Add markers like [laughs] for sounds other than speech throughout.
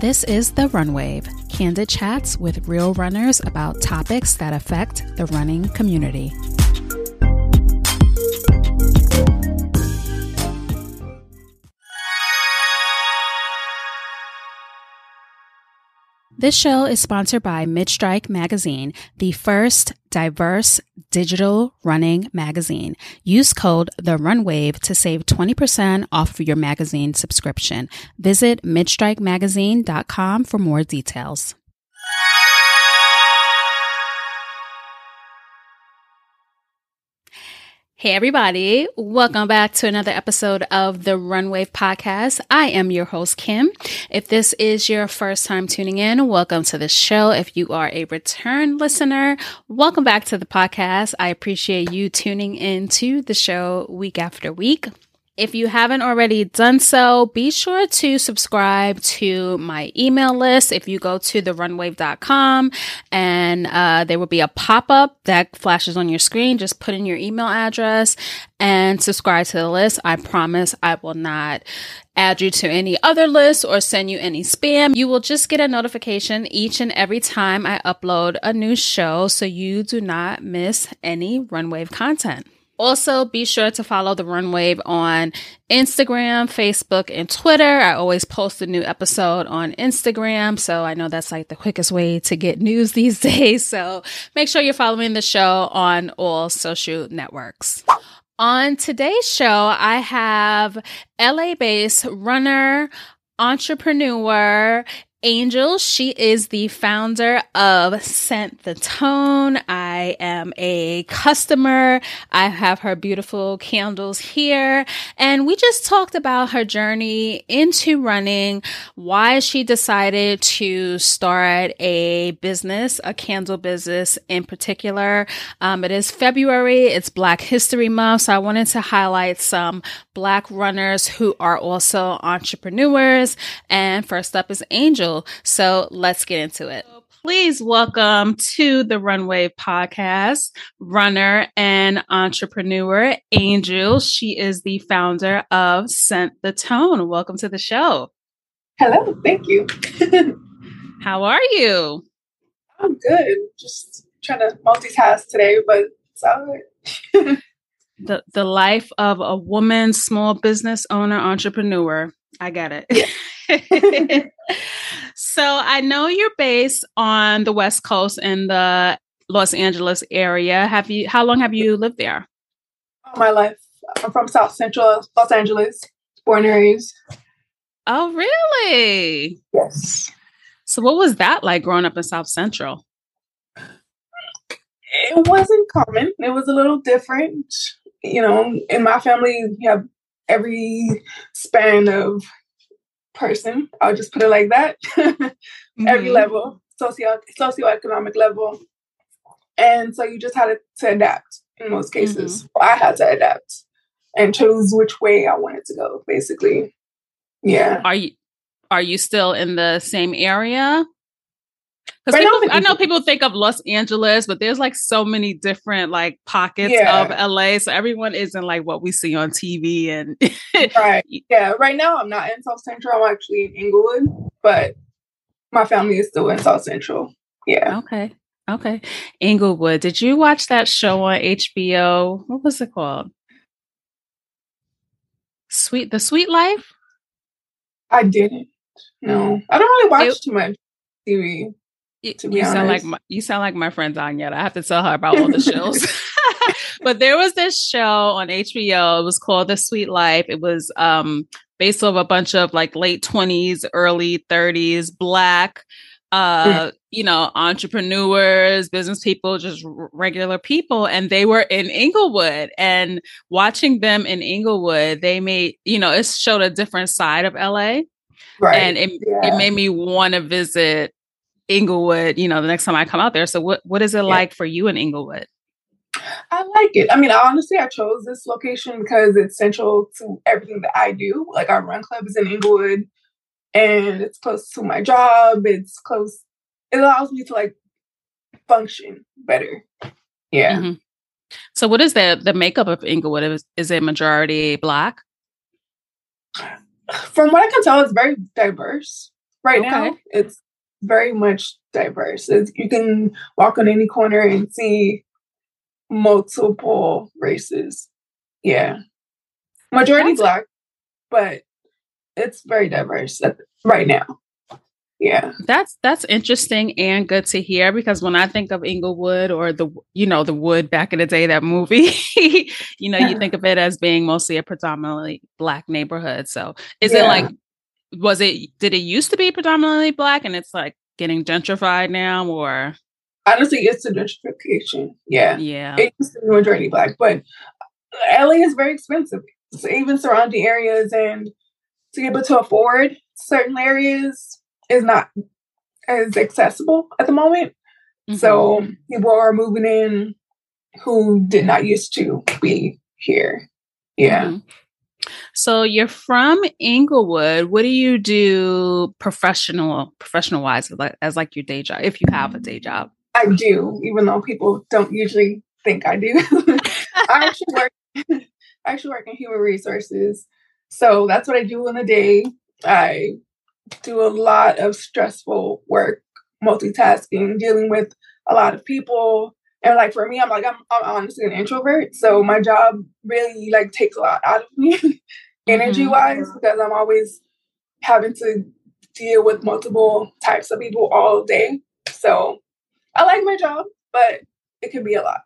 This is The Runwave, candid chats with real runners about topics that affect the running community. This show is sponsored by Midstrike Magazine, the first diverse digital running magazine. Use code The Runwave to save 20% off of your magazine subscription. Visit midstrikemagazine.com for more details. Hey, everybody. Welcome back to another episode of the Runwave Podcast. I am your host, Kim. If this is your first time tuning in, welcome to the show. If you are a return listener, welcome back to the podcast. I appreciate you tuning in to the show week after week. If you haven't already done so, be sure to subscribe to my email list. If you go to therunwave.com and uh, there will be a pop up that flashes on your screen, just put in your email address and subscribe to the list. I promise I will not add you to any other list or send you any spam. You will just get a notification each and every time I upload a new show so you do not miss any Runwave content. Also, be sure to follow the Runwave on Instagram, Facebook, and Twitter. I always post a new episode on Instagram, so I know that's like the quickest way to get news [laughs] these days. So make sure you're following the show on all social networks. On today's show, I have LA based runner, entrepreneur, Angel. She is the founder of Scent the Tone. I am a customer. I have her beautiful candles here. And we just talked about her journey into running, why she decided to start a business, a candle business in particular. Um, it is February. It's Black History Month. So I wanted to highlight some Black runners who are also entrepreneurs. And first up is Angel. So let's get into it. Please welcome to the Runwave podcast, runner and entrepreneur, Angel. She is the founder of Scent the Tone. Welcome to the show. Hello, thank you. [laughs] How are you? I'm good. Just trying to multitask today, but it's all good. [laughs] the the life of a woman, small business owner, entrepreneur. I got it. [laughs] So I know you're based on the West Coast in the Los Angeles area. Have you? How long have you lived there? All my life. I'm from South Central Los Angeles, born and raised. Oh, really? Yes. So, what was that like growing up in South Central? It wasn't common. It was a little different. You know, in my family, we have every span of person. I'll just put it like that. [laughs] mm-hmm. Every level, socio socioeconomic level. And so you just had to, to adapt in most cases. Mm-hmm. I had to adapt and chose which way I wanted to go, basically. Yeah. Are you are you still in the same area? Because right I know people think of Los Angeles, but there's like so many different like pockets yeah. of LA. So everyone isn't like what we see on TV and right. [laughs] Yeah. Right now I'm not in South Central. I'm actually in Inglewood, but my family is still in South Central. Yeah. Okay. Okay. Inglewood. Did you watch that show on HBO? What was it called? Sweet The Sweet Life? I didn't. No. Mm. I don't really watch it, too much TV you sound like my, you sound like my friend Danielle. I have to tell her about all the shows. [laughs] [laughs] but there was this show on HBO. It was called The Sweet Life. It was um, based off a bunch of like late twenties, early thirties, black, uh, mm. you know, entrepreneurs, business people, just r- regular people, and they were in Inglewood. And watching them in Inglewood, they made you know it showed a different side of LA. Right. And it, yeah. it made me want to visit Inglewood, you know, the next time I come out there. So what what is it yeah. like for you in Inglewood? I like it. I mean, honestly, I chose this location because it's central to everything that I do. Like our run club is in Inglewood and it's close to my job. It's close. It allows me to like function better. Yeah. Mm-hmm. So what is the the makeup of Inglewood? Is, is it majority black? From what I can tell, it's very diverse. right okay. now. It's very much diverse. It's, you can walk on any corner and see multiple races. Yeah. Majority That's black, but it's very diverse right now. Yeah. That's that's interesting and good to hear because when I think of Inglewood or the you know the wood back in the day that movie [laughs] you know you [laughs] think of it as being mostly a predominantly black neighborhood. So is yeah. it like was it did it used to be predominantly black and it's like getting gentrified now or? Honestly it's a gentrification. Yeah. Yeah. It used to be majority black but la is very expensive. So even surrounding areas and to be able to afford certain areas is not as accessible at the moment. Mm-hmm. so people are moving in who did not used to be here. Yeah. Mm-hmm. So you're from Inglewood. What do you do professional professional wise as like your day job if you have a day job? I do, even though people don't usually think I do. I actually work [laughs] I actually work in human resources. So that's what I do in the day. I do a lot of stressful work, multitasking, dealing with a lot of people, and like for me, I'm like I'm, I'm honestly an introvert, so my job really like takes a lot out of me, [laughs] energy wise, mm-hmm. because I'm always having to deal with multiple types of people all day. So I like my job, but it can be a lot.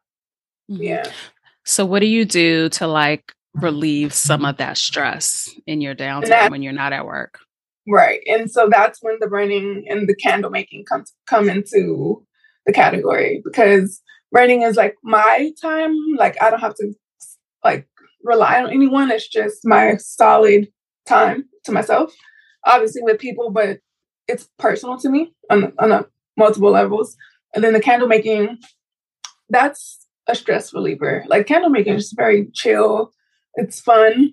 Mm-hmm. Yeah. So what do you do to like relieve some of that stress in your downtime that, when you're not at work? Right. And so that's when the burning and the candle making comes come into the category because writing is like my time. Like I don't have to like rely on anyone. It's just my solid time to myself. Obviously with people, but it's personal to me on on a, multiple levels. And then the candle making, that's a stress reliever. Like candle making is very chill. It's fun.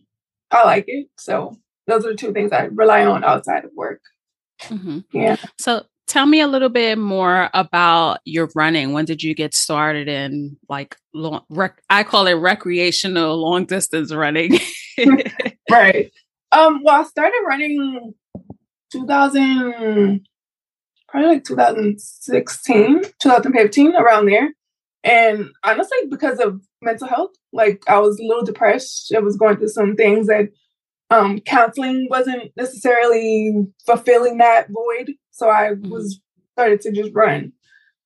I like it. So those are the two things I rely on outside of work. Mm-hmm. Yeah. So tell me a little bit more about your running. When did you get started in like long, rec- I call it recreational long distance running? [laughs] right. Um, well, I started running 2000, probably like 2016, 2015, around there. And honestly, because of mental health, like I was a little depressed. I was going through some things that um, counseling wasn't necessarily fulfilling that void. So I mm-hmm. was started to just run.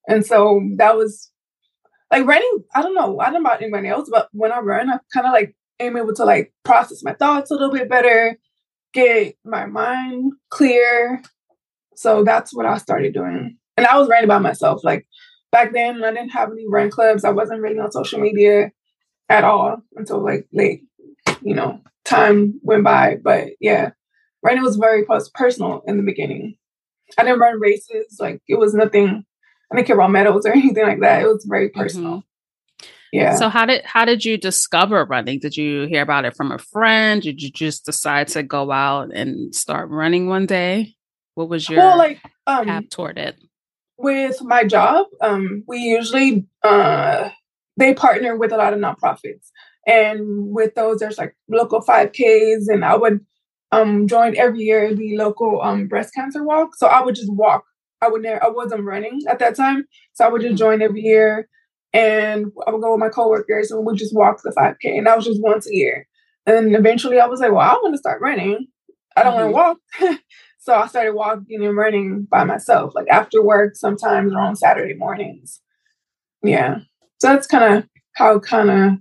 And so that was like running, I don't know, I don't know about anybody else, but when I run, I kind of like am able to like process my thoughts a little bit better, get my mind clear. So that's what I started doing. And I was running by myself. Like back then, I didn't have any run clubs. I wasn't really on social media at all until like late, you know, time went by. But yeah, running was very personal in the beginning. I didn't run races. Like it was nothing. I didn't care about medals or [laughs] anything like that. It was very personal. Mm-hmm. Yeah. So how did how did you discover running? Did you hear about it from a friend? Did you just decide to go out and start running one day? What was your well, like um, path toward it? With my job, um, we usually uh, they partner with a lot of nonprofits. And with those, there's like local 5Ks, and I would um join every year the local um breast cancer walk. So I would just walk. I would never, I wasn't running at that time, so I would just mm-hmm. join every year, and I would go with my coworkers and we'd just walk the 5K, and that was just once a year. And eventually, I was like, well, I want to start running. I don't mm-hmm. want to walk. [laughs] so I started walking and running by myself, like after work, sometimes or on Saturday mornings. Yeah. So that's kind of how kind of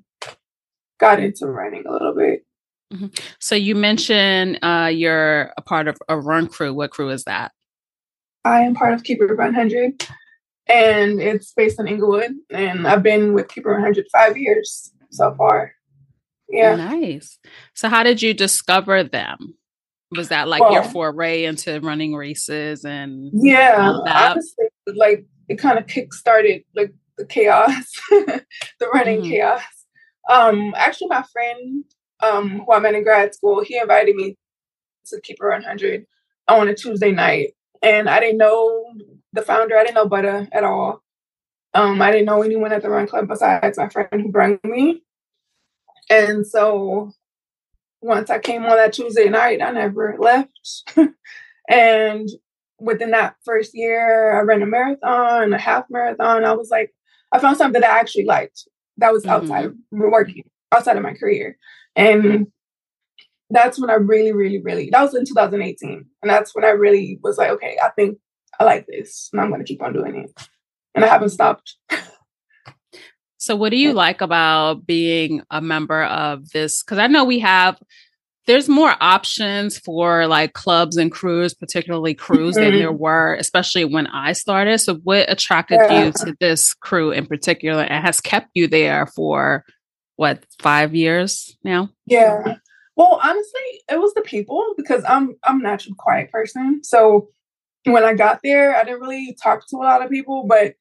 got into running a little bit. Mm-hmm. So you mentioned uh, you're a part of a run crew. What crew is that? I am part of Keeper It 100, and it's based in Inglewood. And I've been with Keeper It 100 five years so far. Yeah, nice. So how did you discover them? Was that like well, your foray into running races and yeah? Honestly, like it kind of kick started like the chaos, [laughs] the running mm-hmm. chaos. Um, actually, my friend um, who I met in grad school, he invited me to Keep It 100 on a Tuesday night. And I didn't know the founder, I didn't know Butter at all. Um, I didn't know anyone at the run club besides my friend who brought me. And so once I came on that Tuesday night, I never left. [laughs] and within that first year, I ran a marathon, a half marathon. I was like, I found something that I actually liked that was outside mm-hmm. of working, outside of my career. And that's when I really, really, really, that was in 2018. And that's when I really was like, okay, I think I like this and I'm going to keep on doing it. And I haven't stopped. so, what do you like about being a member of this? Because I know we have there's more options for like clubs and crews, particularly crews, mm-hmm. than there were, especially when I started. So, what attracted yeah. you to this crew in particular and has kept you there for what five years now? Yeah. Well, honestly, it was the people because I'm I'm a naturally quiet person. So when I got there, I didn't really talk to a lot of people, but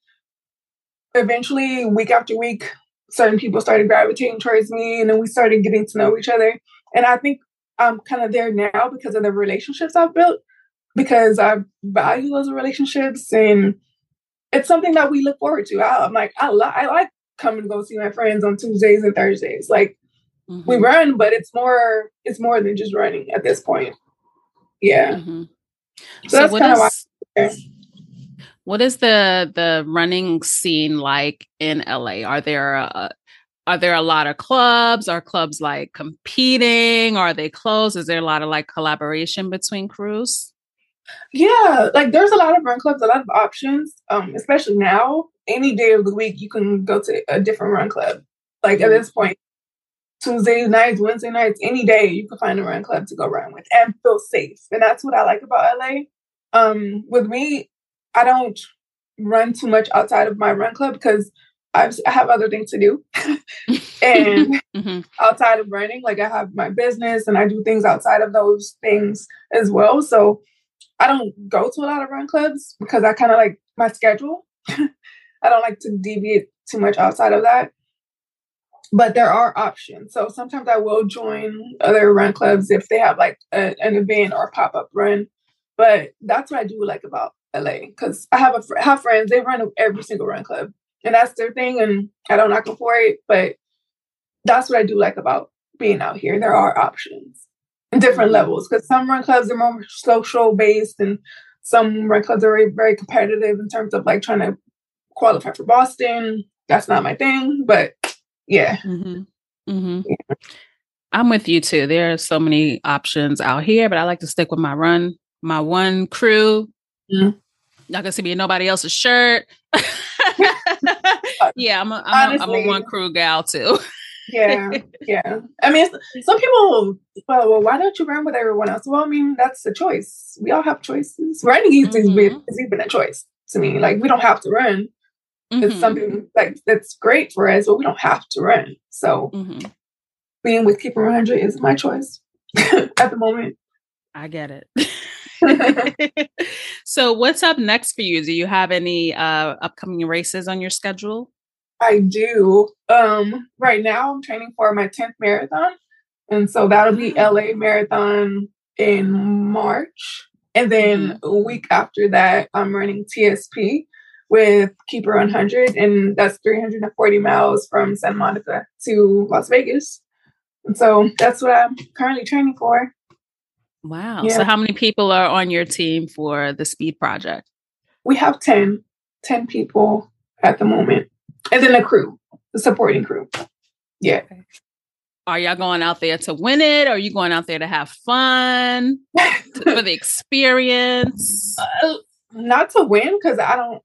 eventually, week after week, certain people started gravitating towards me, and then we started getting to know each other. And I think I'm kind of there now because of the relationships I've built, because I value those relationships, and it's something that we look forward to. I, am like, I, li- I like coming to go see my friends on Tuesdays and Thursdays. Like mm-hmm. we run, but it's more it's more than just running at this point. Yeah. Mm-hmm. So, so, that's kind of why. What is the the running scene like in LA? Are there uh, are there a lot of clubs? Are clubs like competing? Are they closed? Is there a lot of like collaboration between crews? Yeah, like there's a lot of run clubs, a lot of options. Um, especially now, any day of the week you can go to a different run club. Like mm-hmm. at this point, Tuesday nights, Wednesday nights, any day you can find a run club to go run with and feel safe. And that's what I like about LA. Um, with me, I don't run too much outside of my run club because I have other things to do. [laughs] and [laughs] mm-hmm. outside of running, like I have my business and I do things outside of those things as well. So I don't go to a lot of run clubs because I kind of like my schedule. [laughs] I don't like to deviate too much outside of that. But there are options. So sometimes I will join other run clubs if they have like a, an event or a pop up run. But that's what I do like about LA because I have a fr- have friends. They run every single run club, and that's their thing. And I don't knock them for it, but that's what I do like about being out here. There are options and different mm-hmm. levels because some run clubs are more social based, and some run clubs are very, very competitive in terms of like trying to qualify for Boston. That's not my thing, but yeah. Mm-hmm. Mm-hmm. yeah. I'm with you too. There are so many options out here, but I like to stick with my run, my one crew. Mm-hmm. Not gonna see me in nobody else's shirt. [laughs] yeah, I'm a, I'm, a, I'm a one crew gal too. yeah, yeah. I mean, some people, well, well, why don't you run with everyone else? Well, I mean, that's a choice. We all have choices. Running is, mm-hmm. is even a choice to me. Like, we don't have to run. Mm-hmm. It's something like that's great for us, but we don't have to run. So mm-hmm. being with Keeper 100 is my choice [laughs] at the moment. I get it. [laughs] so what's up next for you? Do you have any uh, upcoming races on your schedule? I do. Um, right now I'm training for my 10th marathon. And so that'll be ah. LA marathon in March. And then mm-hmm. a week after that, I'm running TSP, with Keeper 100, and that's 340 miles from Santa Monica to Las Vegas. And so that's what I'm currently training for. Wow. Yeah. So, how many people are on your team for the Speed Project? We have 10, 10 people at the moment, and then a crew, the supporting crew. Yeah. Okay. Are y'all going out there to win it? Or are you going out there to have fun [laughs] for the experience? Uh, not to win because I don't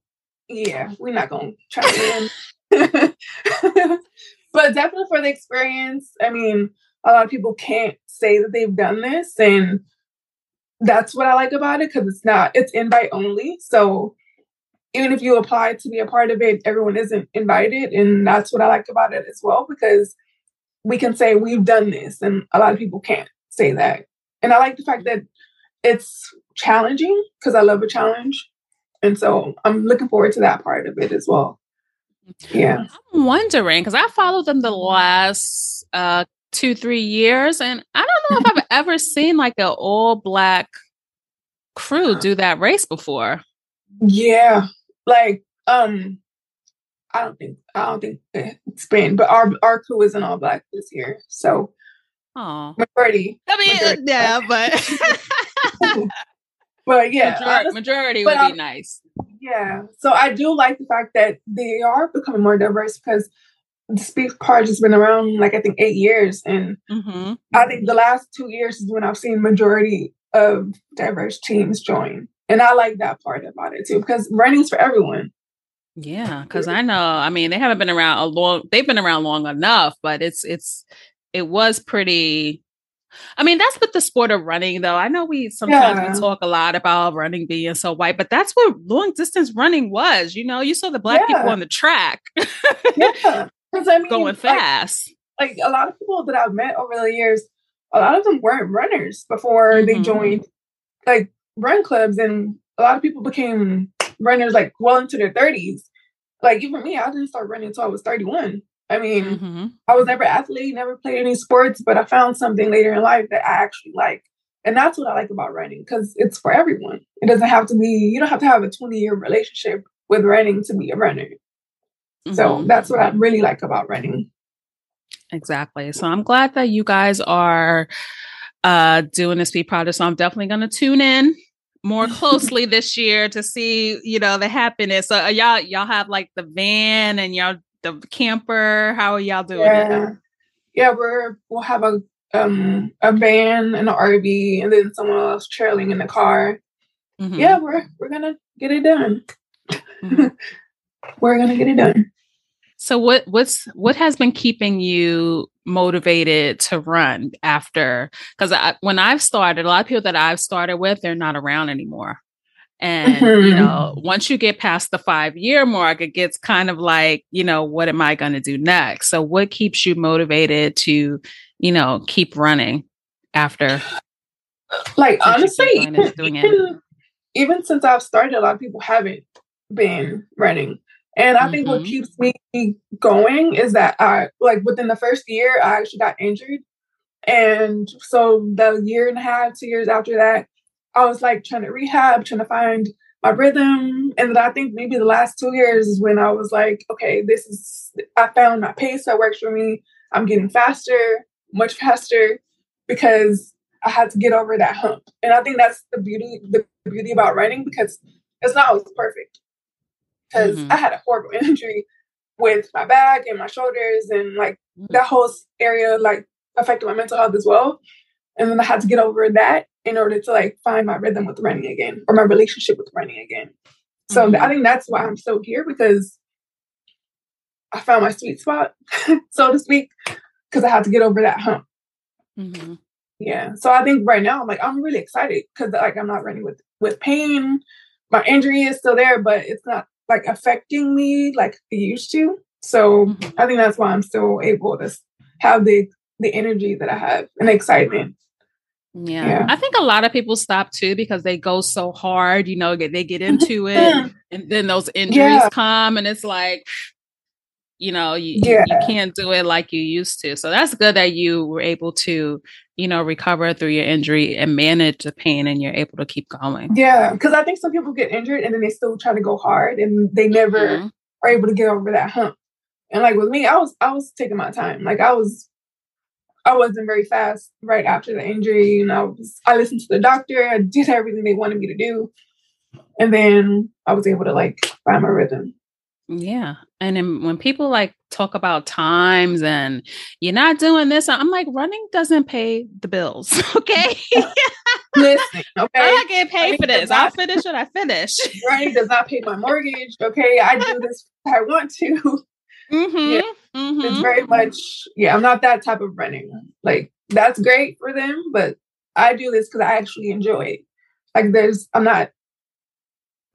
yeah, we're not gonna try to win. [laughs] [laughs] but definitely for the experience. I mean, a lot of people can't say that they've done this, and that's what I like about it because it's not it's invite only. So even if you apply to be a part of it, everyone isn't invited, and that's what I like about it as well because we can say we've done this, and a lot of people can't say that. And I like the fact that it's challenging because I love a challenge. And so I'm looking forward to that part of it as well. Yeah. I'm wondering because I followed them the last uh, two, three years, and I don't know if I've [laughs] ever seen like an all black crew do that race before. Yeah. Like, um, I don't think I don't think it's been, but our our crew isn't all black this year. So Oh majority. I mean, majority yeah, but [laughs] but yeah, majority, honestly, majority would be nice. Yeah, so I do like the fact that they are becoming more diverse because the Speed Project has been around like I think eight years, and mm-hmm. I think the last two years is when I've seen majority of diverse teams join, and I like that part about it too because running's for everyone. Yeah, because I know. I mean, they haven't been around a long. They've been around long enough, but it's it's it was pretty. I mean, that's what the sport of running, though. I know we sometimes yeah. we talk a lot about running being so white, but that's what long distance running was. You know, you saw the black yeah. people on the track. yeah, I mean, going fast. Like, like, a lot of people that I've met over the years, a lot of them weren't runners before mm-hmm. they joined like run clubs, and a lot of people became runners like well into their thirties. Like even me, I didn't start running until I was thirty one. I mean, mm-hmm. I was never athlete, never played any sports, but I found something later in life that I actually like. And that's what I like about running because it's for everyone. It doesn't have to be, you don't have to have a 20 year relationship with running to be a runner. Mm-hmm. So that's what I really like about running. Exactly. So I'm glad that you guys are uh, doing this Be Proud So I'm definitely going to tune in more [laughs] closely this year to see, you know, the happiness. So uh, y'all, y'all have like the van and y'all the camper. How are y'all doing? Yeah, yeah, we're we'll have a um a van and an RV, and then someone else trailing in the car. Mm-hmm. Yeah, we're we're gonna get it done. Mm-hmm. [laughs] we're gonna get it done. So what what's what has been keeping you motivated to run after? Because when I've started, a lot of people that I've started with, they're not around anymore. And mm-hmm. you know, [laughs] once you get past the five year mark, it gets kind of like, you know, what am I going to do next? So, what keeps you motivated to, you know, keep running after? Like honestly, even, [laughs] even, even since I've started, a lot of people haven't been running. And I mm-hmm. think what mm-hmm. keeps me going is that I like within the first year I actually got injured. And so the year and a half, two years after that, I was like trying to rehab, trying to find my rhythm. And then I think maybe the last two years is when I was like, okay, this is I found my pace that works for me. I'm getting faster, much faster, because I had to get over that hump. And I think that's the beauty, the beauty about running because it's not always perfect because mm-hmm. I had a horrible [laughs] injury with my back and my shoulders and like mm-hmm. that whole area like affected my mental health as well. And then I had to get over that in order to like find my rhythm with running again or my relationship with running again. So mm-hmm. I think that's why I'm still here because I found my sweet spot, [laughs] so to speak, because I had to get over that hump. Mm-hmm. Yeah. So I think right now I'm like I'm really excited because like I'm not running with with pain. My injury is still there, but it's not like affecting me like it used to. So mm-hmm. I think that's why I'm still able to have the the energy that I have and excitement. Yeah. yeah. I think a lot of people stop too because they go so hard, you know, get they get into it and then those injuries yeah. come and it's like you know, you, yeah. you can't do it like you used to. So that's good that you were able to, you know, recover through your injury and manage the pain and you're able to keep going. Yeah. Cause I think some people get injured and then they still try to go hard and they never mm-hmm. are able to get over that hump. And like with me, I was I was taking my time. Like I was I wasn't very fast right after the injury. You know, I was I listened to the doctor, I did everything they wanted me to do. And then I was able to like find my rhythm. Yeah. And then when people like talk about times and you're not doing this, I'm like, running doesn't pay the bills. [laughs] Okay. [laughs] Listen, [laughs] okay. I get paid running for this. Not, I'll finish what I finish. running does not pay my mortgage. Okay. I do this I want to. Mm-hmm, yeah. Mm-hmm. It's very much, yeah, I'm not that type of running. Like, that's great for them, but I do this because I actually enjoy it. Like, there's, I'm not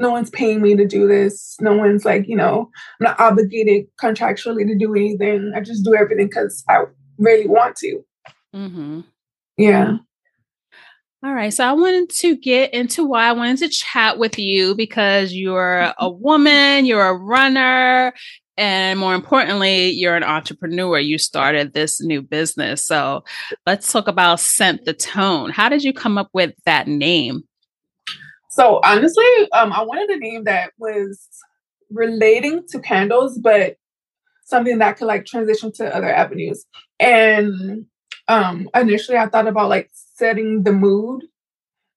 no one's paying me to do this. No one's like, you know, I'm not obligated contractually to do anything. I just do everything because I really want to. Mm-hmm. Yeah. All right. So I wanted to get into why I wanted to chat with you because you're a woman, you're a runner, and more importantly, you're an entrepreneur. You started this new business. So let's talk about Scent the Tone. How did you come up with that name? So honestly, um, I wanted a name that was relating to candles, but something that could like transition to other avenues. And um, initially, I thought about like setting the mood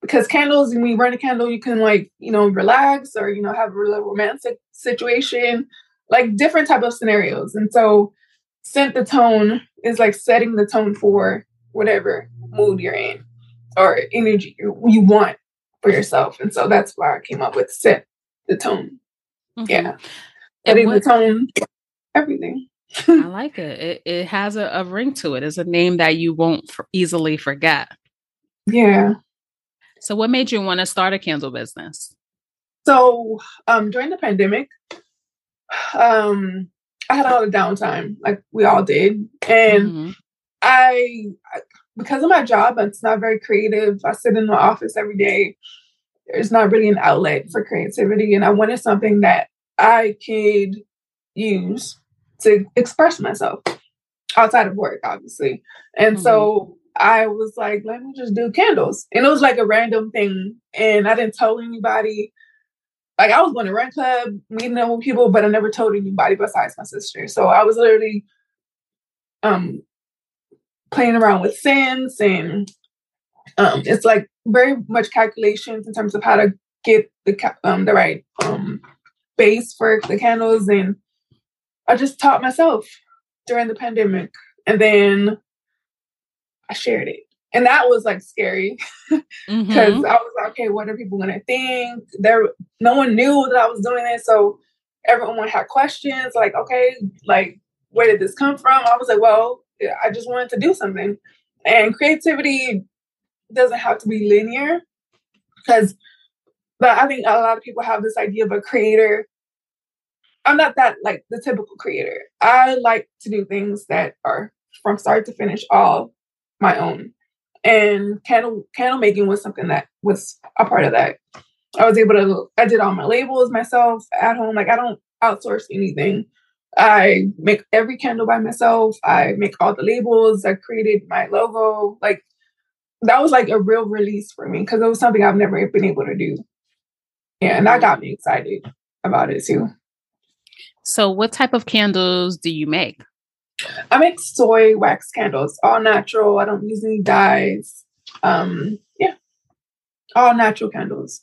because candles, when you burn a candle, you can like, you know, relax or, you know, have a really romantic situation, like different type of scenarios. And so set the tone is like setting the tone for whatever mood you're in or energy you want for yourself. And so that's why I came up with set the tone. Mm-hmm. Yeah. Setting the tone, everything. I [laughs] like it. It, it has a, a, ring to it. It's a name that you won't for easily forget. Yeah. So, what made you want to start a candle business? So, um, during the pandemic, um, I had a lot of downtime, like we all did, and mm-hmm. I, because of my job, it's not very creative. I sit in the office every day. There's not really an outlet for creativity, and I wanted something that I could use to express myself outside of work, obviously. And mm-hmm. so I was like, let me just do candles. And it was like a random thing. And I didn't tell anybody. Like I was going to run club, meeting up with people, but I never told anybody besides my sister. So I was literally um playing around with scents and um it's like very much calculations in terms of how to get the um the right um base for the candles and I just taught myself during the pandemic. And then I shared it. And that was like scary because [laughs] mm-hmm. I was like, okay, what are people gonna think? There no one knew that I was doing it. So everyone had questions, like, okay, like where did this come from? I was like, well, I just wanted to do something. And creativity doesn't have to be linear because but I think a lot of people have this idea of a creator I'm not that like the typical creator. I like to do things that are from start to finish all my own. And candle candle making was something that was a part of that. I was able to I did all my labels myself at home. Like I don't outsource anything. I make every candle by myself. I make all the labels. I created my logo. Like that was like a real release for me because it was something I've never been able to do. Yeah, and that got me excited about it too. So, what type of candles do you make? I make soy wax candles, all natural. I don't use any dyes. Um, yeah, all natural candles.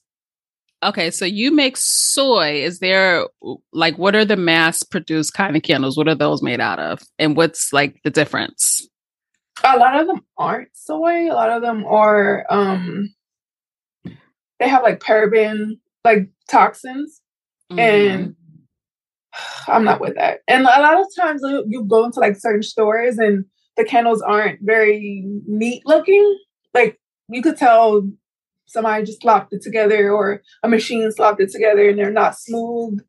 Okay, so you make soy. Is there like what are the mass produced kind of candles? What are those made out of? And what's like the difference? A lot of them aren't soy. A lot of them are um they have like paraben like toxins. Mm-hmm. And [sighs] I'm not with that. And a lot of times you go into like certain stores and the candles aren't very neat looking. Like you could tell somebody just slopped it together or a machine slopped it together and they're not smooth.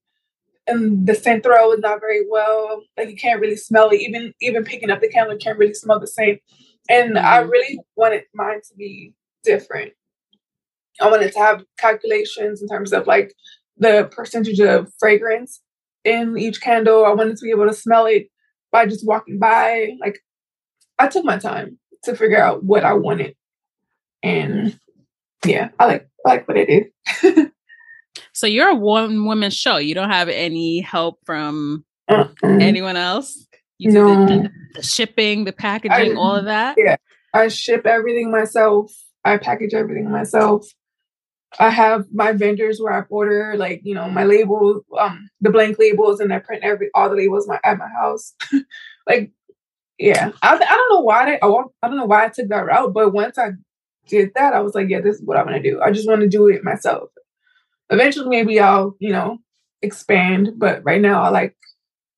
And the scent throw is not very well. Like you can't really smell it. Even even picking up the candle can't really smell the same. And I mm-hmm. really wanted mine to be different. I wanted to have calculations in terms of like the percentage of fragrance in each candle. I wanted to be able to smell it by just walking by. Like I took my time to figure out what I wanted. And yeah, I like I like what I did. [laughs] so you're a one woman show. You don't have any help from anyone else? You no. The, the, shipping, the packaging, I, all of that? Yeah. I ship everything myself. I package everything myself. I have my vendors where I order like you know my labels, um, the blank labels, and I print every all the labels my at my house. [laughs] like, yeah, I, I don't know why I, I don't know why I took that route, but once I did that, I was like, yeah, this is what I'm gonna do. I just want to do it myself. Eventually, maybe I'll you know expand, but right now I like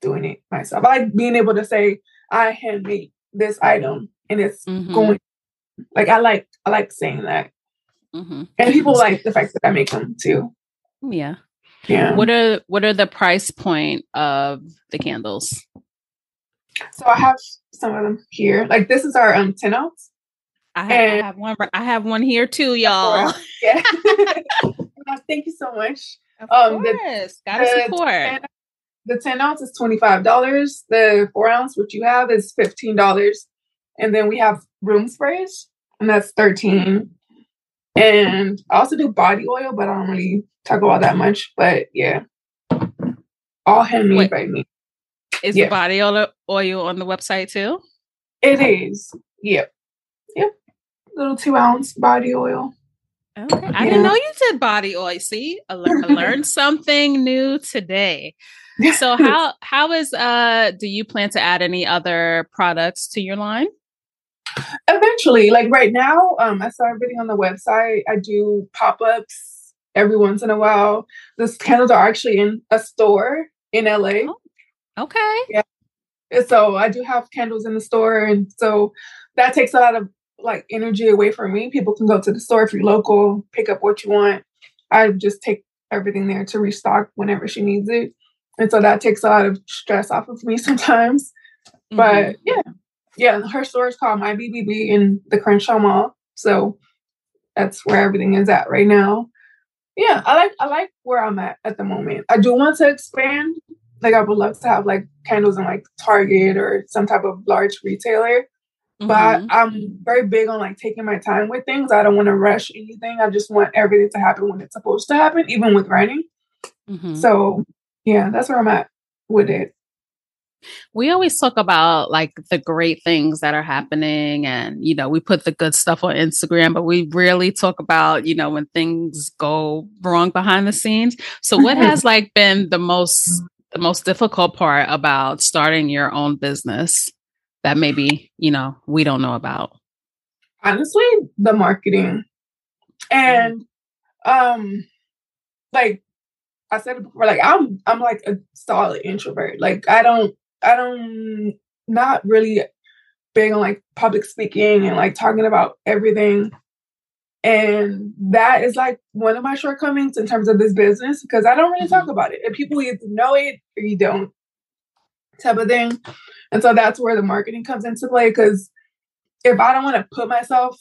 doing it myself. I like being able to say I handmade this item and it's mm-hmm. going. Like I like I like saying that Mm-hmm. And people like the fact that I make them too. Yeah. Yeah. What are what are the price point of the candles? So I have some of them here. Like this is our um 10 ounce. I have, I have one I have one here too, y'all. [laughs] Yeah. [laughs] Thank you so much. Of um course. The, Gotta support. 10, the 10 ounce is $25. The four ounce, which you have, is $15. And then we have room sprays, and that's 13 and I also do body oil, but I don't really talk about that much. But yeah, all handmade Wait, by me. Is yeah. the body oil oil on the website too? It is. Yep. Little two ounce body oil. Okay. I didn't know you did body oil. See, I, le- I learned [laughs] something new today. So how how is uh do you plan to add any other products to your line? Eventually, like right now, um, I started bidding on the website. I do pop ups every once in a while. These candles are actually in a store in LA. Oh, okay. Yeah. So I do have candles in the store, and so that takes a lot of like energy away from me. People can go to the store if you're local, pick up what you want. I just take everything there to restock whenever she needs it. And so that takes a lot of stress off of me [laughs] sometimes. Mm-hmm. But yeah, yeah, her store is called My BBB in the Crenshaw Mall. So that's where everything is at right now. Yeah, I like I like where I'm at at the moment. I do want to expand. Like I would love to have like candles in like Target or some type of large retailer. Mm-hmm. But I'm very big on like taking my time with things. I don't want to rush anything. I just want everything to happen when it's supposed to happen, even with writing. Mm-hmm. So yeah, that's where I'm at with it. We always talk about like the great things that are happening and you know, we put the good stuff on Instagram, but we rarely talk about, you know, when things go wrong behind the scenes. So what [laughs] has like been the most the most difficult part about starting your own business? That maybe, you know, we don't know about? Honestly, the marketing. And um like I said before, like I'm I'm like a solid introvert. Like I don't I don't not really big on like public speaking and like talking about everything. And that is like one of my shortcomings in terms of this business because I don't really talk mm-hmm. about it. And people either know it or you don't type of thing. And so that's where the marketing comes into play because if I don't want to put myself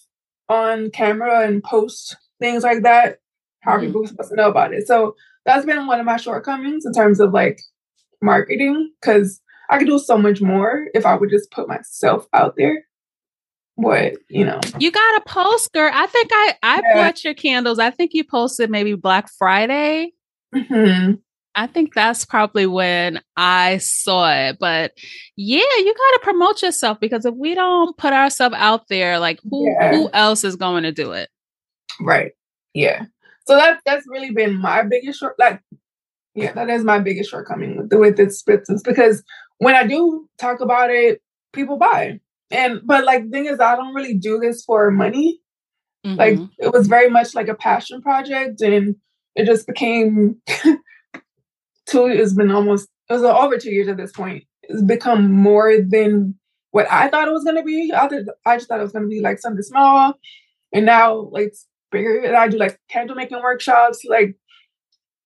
on camera and post things like that, how are mm-hmm. people supposed to know about it? So that's been one of my shortcomings in terms of like marketing because I could do so much more if I would just put myself out there. What you know, you got a post, girl. I think I I yeah. bought your candles. I think you posted maybe Black Friday. Mm-hmm. I think that's probably when I saw it. But yeah, you got to promote yourself because if we don't put ourselves out there, like who yeah. who else is going to do it? Right. Yeah. So that that's really been my biggest short like yeah, that is my biggest shortcoming with, the with this business because when I do talk about it, people buy. And but like the thing is I don't really do this for money. Mm-hmm. Like it was very much like a passion project and it just became [laughs] two it's been almost it was over two years at this point. It's become more than what I thought it was gonna be. I, thought, I just thought it was gonna be like something small. And now like it's bigger. And I do like candle making workshops. Like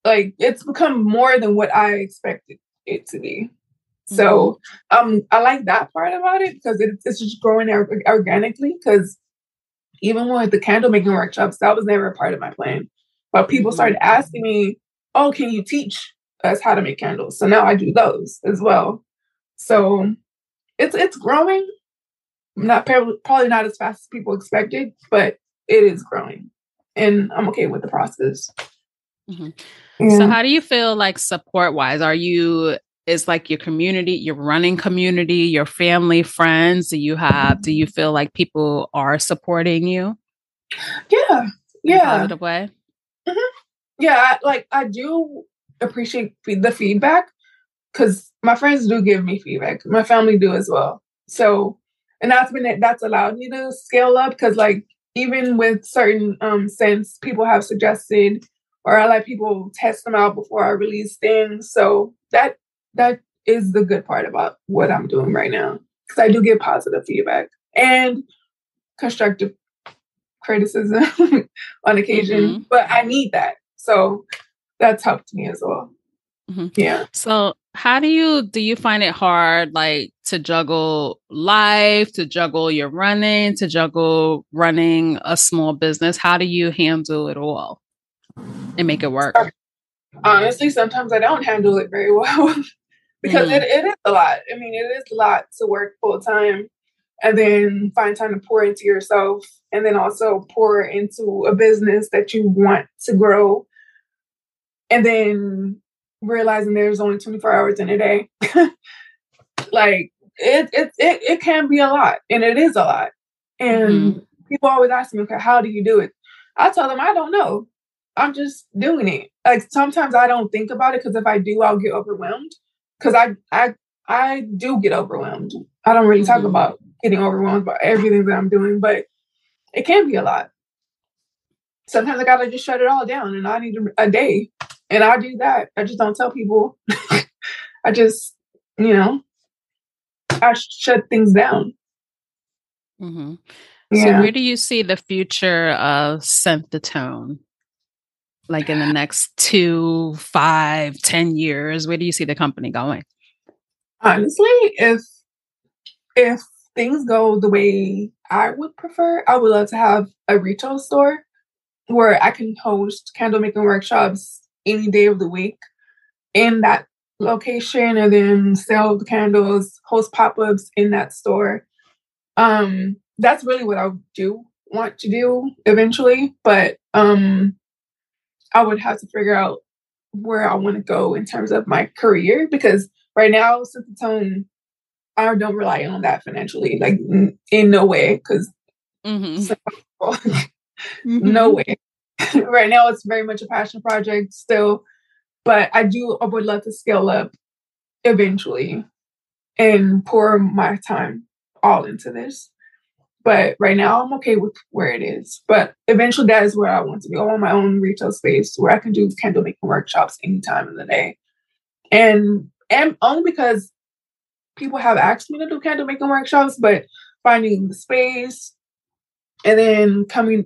like it's become more than what I expected it to be. So mm-hmm. um I like that part about it because it, it's just growing organically. Because even with the candle making workshops, that was never a part of my plan. But people mm-hmm. started asking me, "Oh, can you teach as how to make candles. So now I do those as well. So it's it's growing. Not probably not as fast as people expected, but it is growing, and I'm okay with the process. Mm-hmm. Yeah. So how do you feel like support wise? Are you is like your community, your running community, your family, friends? Do you have? Do you feel like people are supporting you? Yeah, yeah, positive way. Mm-hmm. Yeah, I, like I do appreciate the feedback because my friends do give me feedback. My family do as well. So, and that's been that's allowed me to scale up because like even with certain um scents, people have suggested or I let people test them out before I release things. So that that is the good part about what I'm doing right now because I do get positive feedback and constructive criticism [laughs] on occasion, mm-hmm. but I need that. So that's helped me as well. Mm-hmm. Yeah. So how do you do you find it hard like to juggle life, to juggle your running, to juggle running a small business? How do you handle it all and make it work? Honestly, sometimes I don't handle it very [laughs] well because mm-hmm. it, it is a lot. I mean, it is a lot to work full time and then find time to pour into yourself and then also pour into a business that you want to grow and then realizing there's only 24 hours in a day [laughs] like it, it it it can be a lot and it is a lot and mm-hmm. people always ask me okay how do you do it I tell them I don't know. I'm just doing it. Like sometimes I don't think about it because if I do, I'll get overwhelmed. Because I I I do get overwhelmed. I don't really mm-hmm. talk about getting overwhelmed by everything that I'm doing, but it can be a lot. Sometimes I gotta just shut it all down, and I need a day, and I do that. I just don't tell people. [laughs] I just, you know, I shut things down. Mm-hmm. Yeah. So, where do you see the future of Scent the Tone? Like in the next two, five, ten years, where do you see the company going? Honestly, if if things go the way I would prefer, I would love to have a retail store where I can host candle making workshops any day of the week in that location and then sell the candles, host pop-ups in that store. Um, that's really what I do want to do eventually, but um I would have to figure out where I want to go in terms of my career because right now, Tone, I don't rely on that financially, like in no way, because [laughs] mm-hmm. no way. [laughs] right now, it's very much a passion project still, but I do. I would love to scale up eventually and pour my time all into this. But right now, I'm okay with where it is. But eventually, that is where I want to be. I want my own retail space where I can do candle making workshops anytime of the day. And and only because people have asked me to do candle making workshops, but finding the space and then coming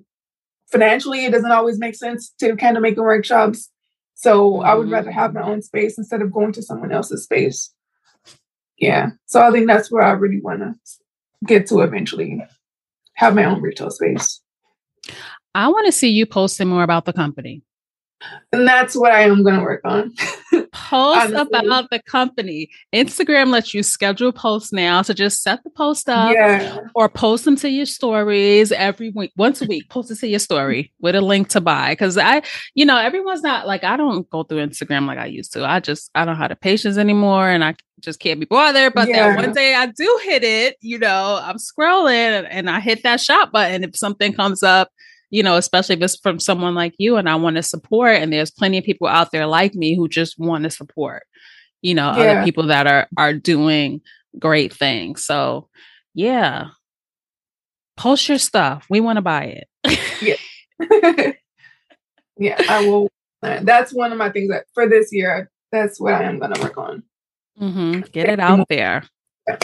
financially, it doesn't always make sense to candle making workshops. So mm-hmm. I would rather have my own space instead of going to someone else's space. Yeah. So I think that's where I really want to get to eventually have my own retail space. I want to see you posting more about the company. And that's what I am going to work on. Post about the company. Instagram lets you schedule posts now. So just set the post up yeah. or post them to your stories every week, once a week. Post it to your story with a link to buy. Cause I, you know, everyone's not like, I don't go through Instagram like I used to. I just, I don't have the patience anymore and I just can't be bothered. But yeah. then one day I do hit it, you know, I'm scrolling and I hit that shop button. If something comes up, you know, especially if it's from someone like you and I want to support. And there's plenty of people out there like me who just want to support, you know, yeah. other people that are are doing great things. So yeah. Post your stuff. We want to buy it. yeah. [laughs] [laughs] yeah, I will. That's one of my things that for this year, that's what I am going to work on. Mm-hmm. Get it out there. Yeah.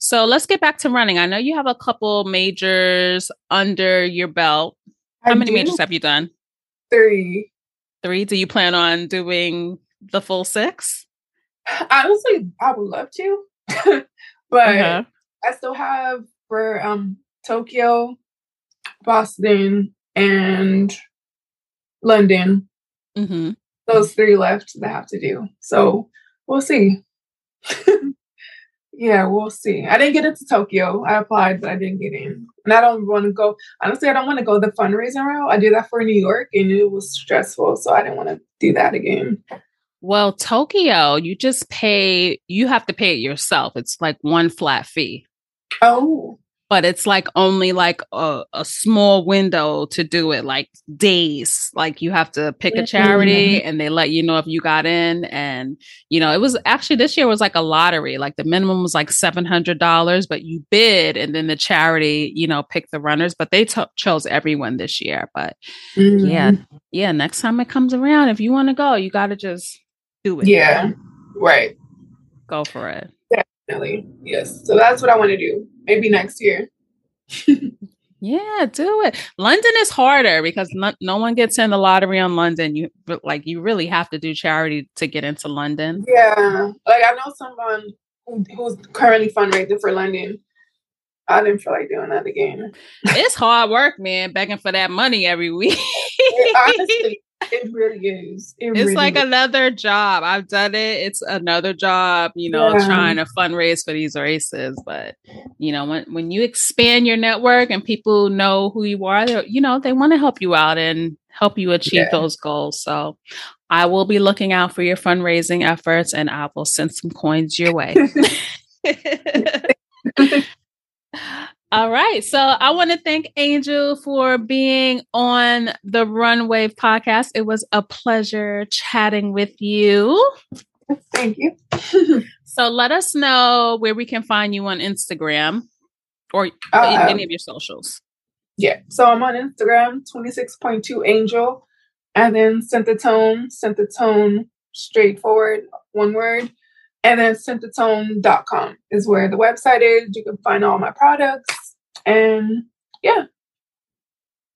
So let's get back to running. I know you have a couple majors under your belt. How I many do. majors have you done? Three. Three. Do you plan on doing the full six? Honestly, I would love to, [laughs] but uh-huh. I still have for um Tokyo, Boston, and London. Mm-hmm. Those three left that I have to do. So we'll see. [laughs] Yeah, we'll see. I didn't get into Tokyo. I applied, but I didn't get in. And I don't want to go. Honestly, I don't want to go the fundraising route. I did that for New York, and it was stressful, so I didn't want to do that again. Well, Tokyo, you just pay. You have to pay it yourself. It's like one flat fee. Oh but it's like only like a, a, small window to do it like days. Like you have to pick a charity mm-hmm. and they let you know if you got in. And you know it was actually this year was like a lottery. Like the minimum was like $700 but you bid and then the charity you know picked the runners but they t- chose everyone this year. But mm-hmm. yeah yeah next time it comes around if you want to go you got to just do it yeah right. Go for it definitely yes so that's what i want to do maybe next year. [laughs] yeah, do it. London is harder because no, no, one gets in the lottery on London. You like you really have to do charity to get into London. Yeah, like I know someone who, who's currently fundraising for London. I didn't feel like doing that again. it's hard work, man, begging for that money every week. [laughs] honestly, it really is. It it's really like is. another job. I've done it. It's another job, you know, yeah. trying to fundraise for these races. But you know, when when you expand your network and people know who you are, you know, they want to help you out and help you achieve yeah. those goals. So I will be looking out for your fundraising efforts and I will send some coins your way. [laughs] [laughs] [laughs] All right. So I want to thank Angel for being on the Runwave podcast. It was a pleasure chatting with you. Thank you. [laughs] so let us know where we can find you on Instagram or uh, any of your socials. Yeah. So I'm on Instagram, 26.2 Angel, and then Scent the Tone, Scent the Tone, straightforward, one word. And then scentthetone.com is where the website is. You can find all my products. And yeah.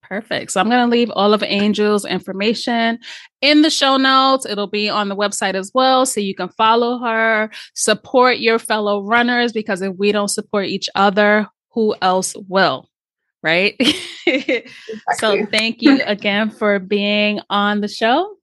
Perfect. So I'm going to leave all of Angel's information in the show notes. It'll be on the website as well. So you can follow her, support your fellow runners, because if we don't support each other, who else will? Right. [laughs] Exactly. so thank you again for being on the show.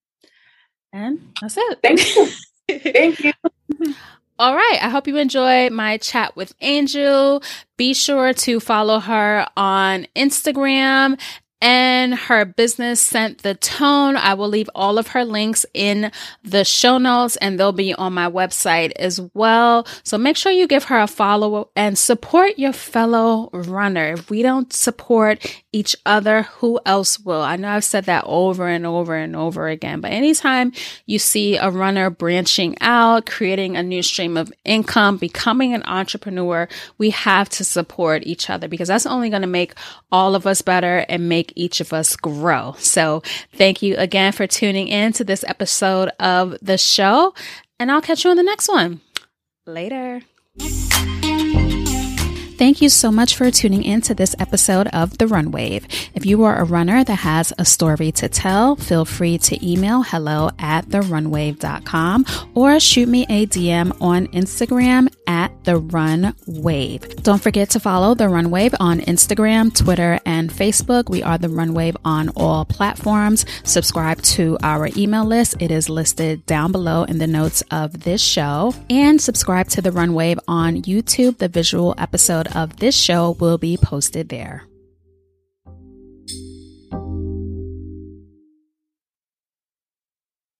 And that's it. Thank you. [laughs] thank you. [laughs] All right. I hope you enjoy my chat with Angel. Be sure to follow her on Instagram and her business Scent the Tone. I will leave all of her links in the show notes and they'll be on my website as well. So make sure you give her a follow and support your fellow runner. If we don't support each other, who else will? I know I've said that over and over and over again, but anytime you see a runner branching out, creating a new stream of income, becoming an entrepreneur, we have to support each other because that's only going to make all of us better and make each of us grow. So thank you again for tuning in to this episode of the show, and I'll catch you on the next one. Later. Thank you so much for tuning in to this episode of The Runwave. If you are a runner that has a story to tell, feel free to email hello at therunwave.com or shoot me a DM on Instagram at The Runwave. Don't forget to follow The Runwave on Instagram, Twitter, and Facebook. We are The Runwave on all platforms. Subscribe to our email list. It is listed down below in the notes of this show. And subscribe to The Runwave on YouTube. The visual episode of this show will be posted there.